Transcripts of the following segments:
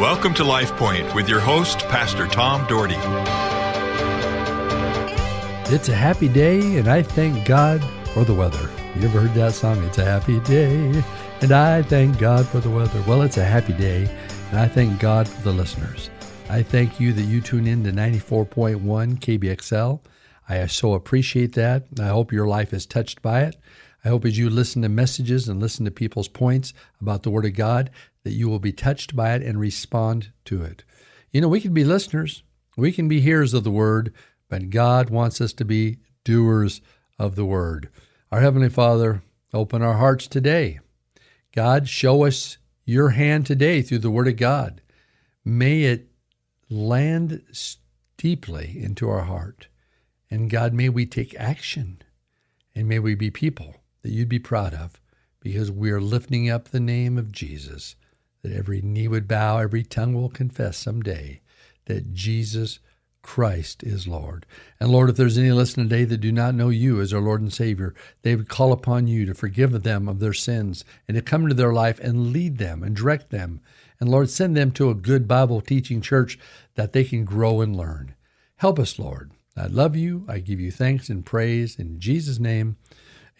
Welcome to Life Point with your host, Pastor Tom Dougherty. It's a happy day, and I thank God for the weather. You ever heard that song? It's a happy day, and I thank God for the weather. Well, it's a happy day, and I thank God for the listeners. I thank you that you tune in to 94.1 KBXL. I so appreciate that. I hope your life is touched by it. I hope as you listen to messages and listen to people's points about the Word of God, that you will be touched by it and respond to it. You know, we can be listeners, we can be hearers of the Word, but God wants us to be doers of the Word. Our Heavenly Father, open our hearts today. God, show us your hand today through the Word of God. May it land deeply into our heart. And God, may we take action and may we be people that you'd be proud of because we are lifting up the name of Jesus, that every knee would bow, every tongue will confess someday that Jesus Christ is Lord. And Lord, if there's any listening today that do not know you as our Lord and Savior, they would call upon you to forgive them of their sins and to come into their life and lead them and direct them. And Lord, send them to a good Bible teaching church that they can grow and learn. Help us, Lord. I love you. I give you thanks and praise in Jesus' name.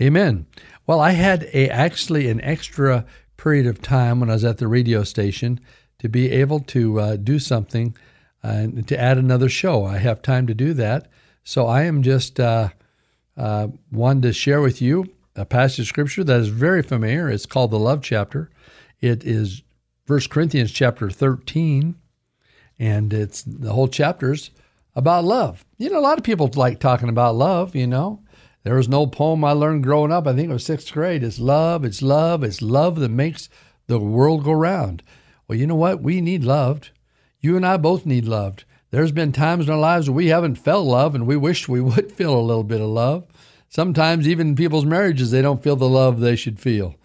Amen. Well, I had a actually an extra period of time when I was at the radio station to be able to uh, do something and uh, to add another show. I have time to do that, so I am just uh, uh, wanted to share with you a passage of scripture that is very familiar. It's called the love chapter. It is 1 Corinthians chapter 13, and it's the whole chapter's about love. You know, a lot of people like talking about love, you know. There was no poem I learned growing up. I think it was sixth grade. It's love, it's love, it's love that makes the world go round. Well, you know what? We need loved. You and I both need loved. There's been times in our lives where we haven't felt love and we wish we would feel a little bit of love. Sometimes, even in people's marriages, they don't feel the love they should feel.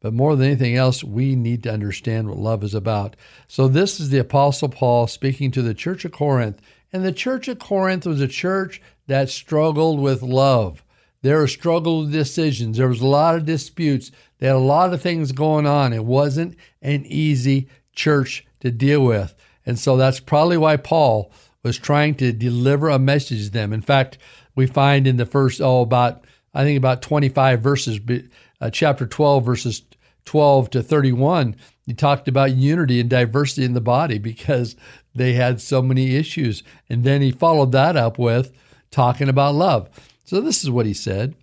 But more than anything else, we need to understand what love is about. So, this is the Apostle Paul speaking to the church of Corinth. And the church of Corinth was a church that struggled with love. There were struggle decisions. There was a lot of disputes. They had a lot of things going on. It wasn't an easy church to deal with. And so that's probably why Paul was trying to deliver a message to them. In fact, we find in the first, oh, about, I think about 25 verses, uh, chapter 12, verses 12 to 31, he talked about unity and diversity in the body because they had so many issues. And then he followed that up with talking about love. So this is what he said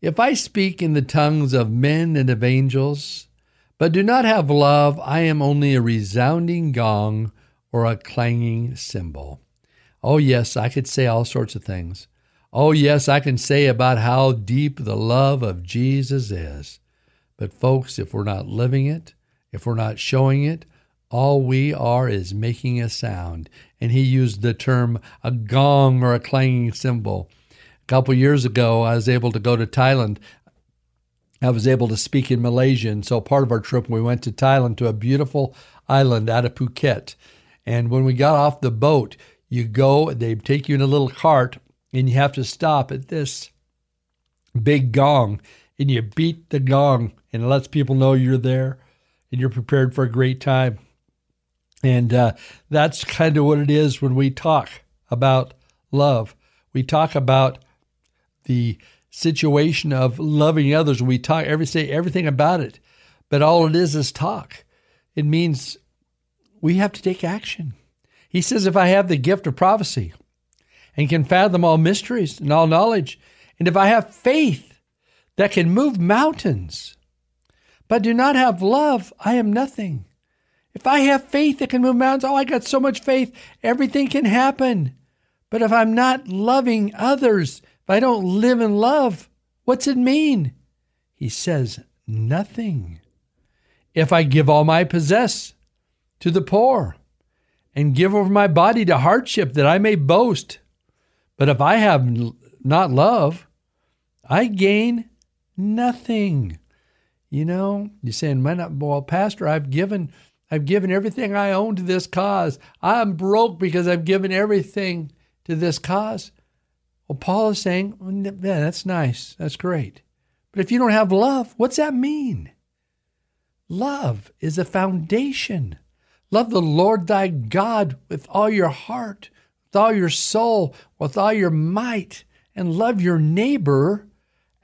If I speak in the tongues of men and of angels, but do not have love, I am only a resounding gong or a clanging cymbal. Oh, yes, I could say all sorts of things. Oh, yes, I can say about how deep the love of Jesus is. But, folks, if we're not living it, if we're not showing it, all we are is making a sound. And he used the term a gong or a clanging cymbal couple years ago, I was able to go to Thailand. I was able to speak in Malaysian. So part of our trip, we went to Thailand to a beautiful island out of Phuket. And when we got off the boat, you go, they take you in a little cart, and you have to stop at this big gong, and you beat the gong, and it lets people know you're there and you're prepared for a great time. And uh, that's kind of what it is when we talk about love. We talk about the situation of loving others. We talk every say everything about it, but all it is is talk. It means we have to take action. He says, if I have the gift of prophecy and can fathom all mysteries and all knowledge, and if I have faith that can move mountains, but do not have love, I am nothing. If I have faith that can move mountains, oh, I got so much faith, everything can happen. But if I'm not loving others, if I don't live in love, what's it mean? He says, nothing. If I give all my possess to the poor and give over my body to hardship that I may boast, but if I have not love, I gain nothing. You know, you're saying, well, Pastor, I've given, I've given everything I own to this cause. I'm broke because I've given everything to this cause. Well, Paul is saying, yeah, that's nice. That's great. But if you don't have love, what's that mean? Love is a foundation. Love the Lord thy God with all your heart, with all your soul, with all your might, and love your neighbor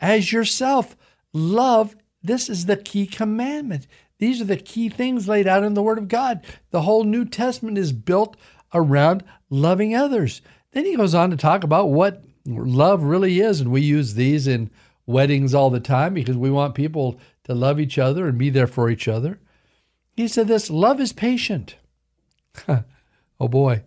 as yourself. Love, this is the key commandment. These are the key things laid out in the Word of God. The whole New Testament is built around loving others. Then he goes on to talk about what love really is, and we use these in weddings all the time because we want people to love each other and be there for each other. He said this love is patient. oh boy.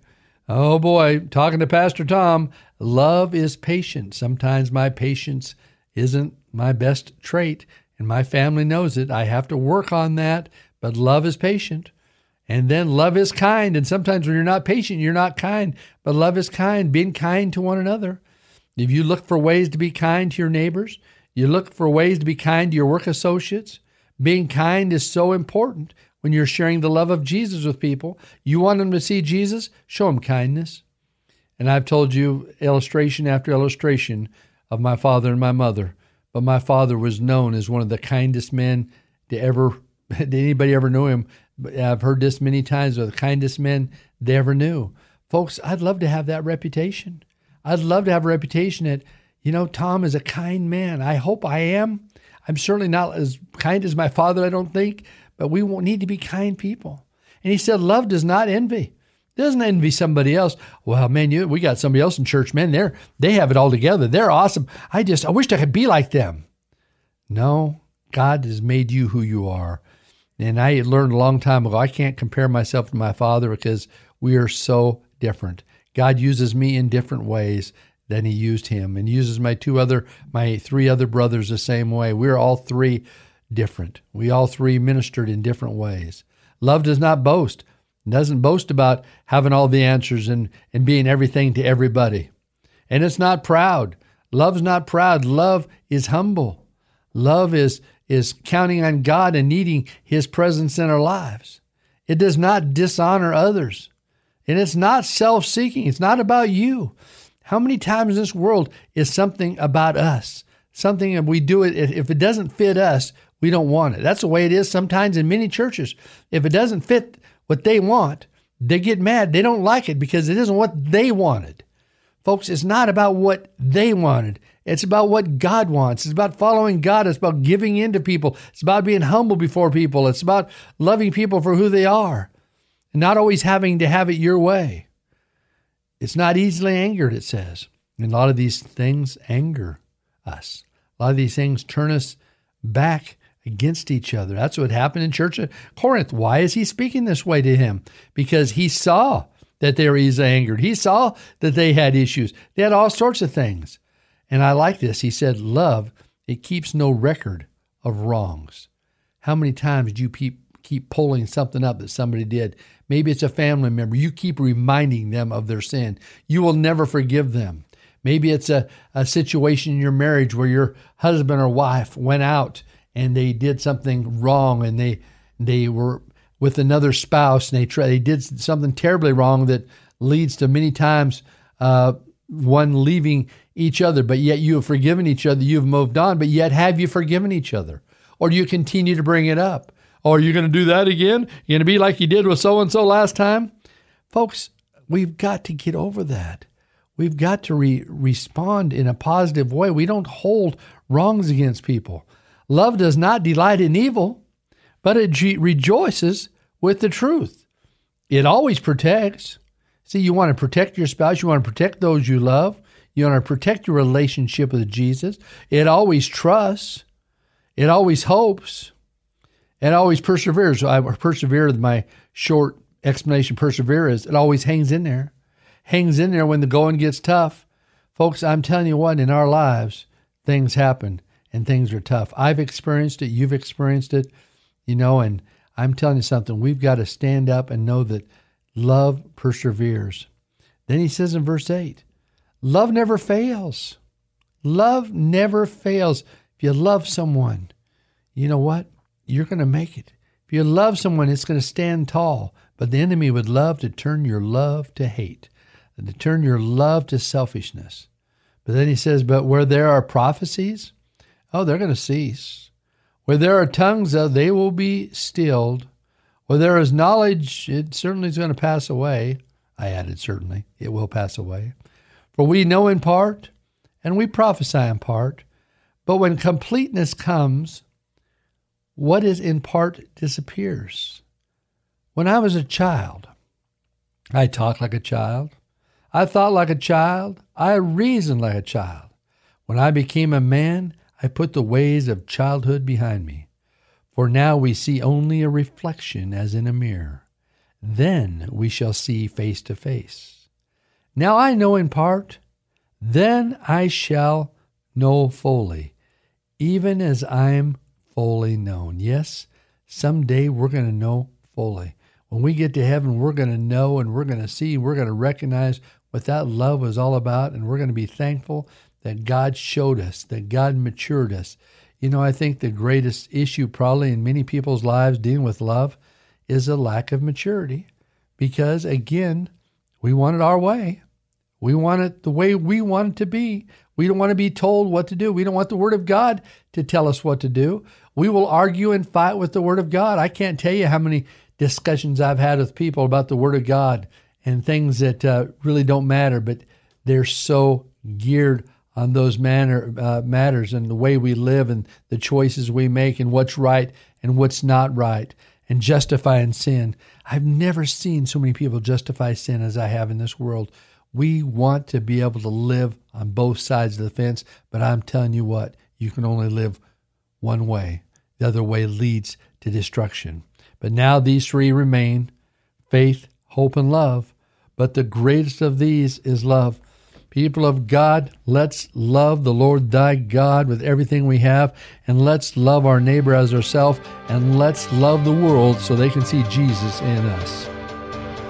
Oh boy. Talking to Pastor Tom, love is patient. Sometimes my patience isn't my best trait, and my family knows it. I have to work on that, but love is patient. And then love is kind. And sometimes when you're not patient, you're not kind, but love is kind, being kind to one another. If you look for ways to be kind to your neighbors, you look for ways to be kind to your work associates, being kind is so important when you're sharing the love of Jesus with people. You want them to see Jesus, show them kindness. And I've told you illustration after illustration of my father and my mother. But my father was known as one of the kindest men to ever, did anybody ever know him. I've heard this many times, the kindest men they ever knew. Folks, I'd love to have that reputation. I'd love to have a reputation that, you know, Tom is a kind man. I hope I am. I'm certainly not as kind as my father, I don't think, but we need to be kind people. And he said, love does not envy. Doesn't envy somebody else. Well, man, you, we got somebody else in church, man. They're, they have it all together. They're awesome. I just, I wish I could be like them. No, God has made you who you are. And I learned a long time ago, I can't compare myself to my father because we are so different. God uses me in different ways than he used him and uses my two other my three other brothers the same way. We're all three different. We all three ministered in different ways. Love does not boast. It doesn't boast about having all the answers and, and being everything to everybody. And it's not proud. Love's not proud. Love is humble. Love is is counting on God and needing his presence in our lives. It does not dishonor others. And it's not self seeking, it's not about you. How many times in this world is something about us? Something that we do it, if it doesn't fit us, we don't want it. That's the way it is sometimes in many churches. If it doesn't fit what they want, they get mad. They don't like it because it isn't what they wanted. Folks, it's not about what they wanted. It's about what God wants. It's about following God. It's about giving in to people. It's about being humble before people. It's about loving people for who they are and not always having to have it your way. It's not easily angered, it says. And a lot of these things anger us. A lot of these things turn us back against each other. That's what happened in church at Corinth. Why is he speaking this way to him? Because he saw that they were easily angered. He saw that they had issues. They had all sorts of things. And I like this. He said, Love, it keeps no record of wrongs. How many times do you keep, keep pulling something up that somebody did Maybe it's a family member. You keep reminding them of their sin. You will never forgive them. Maybe it's a, a situation in your marriage where your husband or wife went out and they did something wrong and they they were with another spouse and they they did something terribly wrong that leads to many times uh, one leaving each other, but yet you have forgiven each other, you've moved on, but yet have you forgiven each other? Or do you continue to bring it up? Oh, are you going to do that again? You're going to be like you did with so and so last time? Folks, we've got to get over that. We've got to re- respond in a positive way. We don't hold wrongs against people. Love does not delight in evil, but it ge- rejoices with the truth. It always protects. See, you want to protect your spouse, you want to protect those you love, you want to protect your relationship with Jesus. It always trusts, it always hopes, and always perseveres. I persevere with my short explanation. Persevere is it always hangs in there, hangs in there when the going gets tough. Folks, I'm telling you what, in our lives, things happen and things are tough. I've experienced it. You've experienced it, you know, and I'm telling you something. We've got to stand up and know that love perseveres. Then he says in verse 8, love never fails. Love never fails. If you love someone, you know what? You're going to make it. If you love someone, it's going to stand tall. But the enemy would love to turn your love to hate, to turn your love to selfishness. But then he says, But where there are prophecies, oh, they're going to cease. Where there are tongues, uh, they will be stilled. Where there is knowledge, it certainly is going to pass away. I added, certainly, it will pass away. For we know in part, and we prophesy in part. But when completeness comes, what is in part disappears. When I was a child, I talked like a child. I thought like a child. I reasoned like a child. When I became a man, I put the ways of childhood behind me. For now we see only a reflection as in a mirror. Then we shall see face to face. Now I know in part, then I shall know fully, even as I'm fully known. Yes, someday we're going to know fully. When we get to heaven, we're going to know and we're going to see, we're going to recognize what that love was all about, and we're going to be thankful that God showed us, that God matured us. You know, I think the greatest issue, probably in many people's lives dealing with love, is a lack of maturity. Because again, we want it our way. We want it the way we want it to be. We don't want to be told what to do. We don't want the Word of God to tell us what to do. We will argue and fight with the Word of God. I can't tell you how many discussions I've had with people about the Word of God and things that uh, really don't matter, but they're so geared on those manner, uh, matters and the way we live and the choices we make and what's right and what's not right and justifying sin. I've never seen so many people justify sin as I have in this world. We want to be able to live on both sides of the fence, but I'm telling you what, you can only live one way. The other way leads to destruction. But now these three remain faith, hope, and love. But the greatest of these is love. People of God, let's love the Lord thy God with everything we have, and let's love our neighbor as ourselves, and let's love the world so they can see Jesus in us.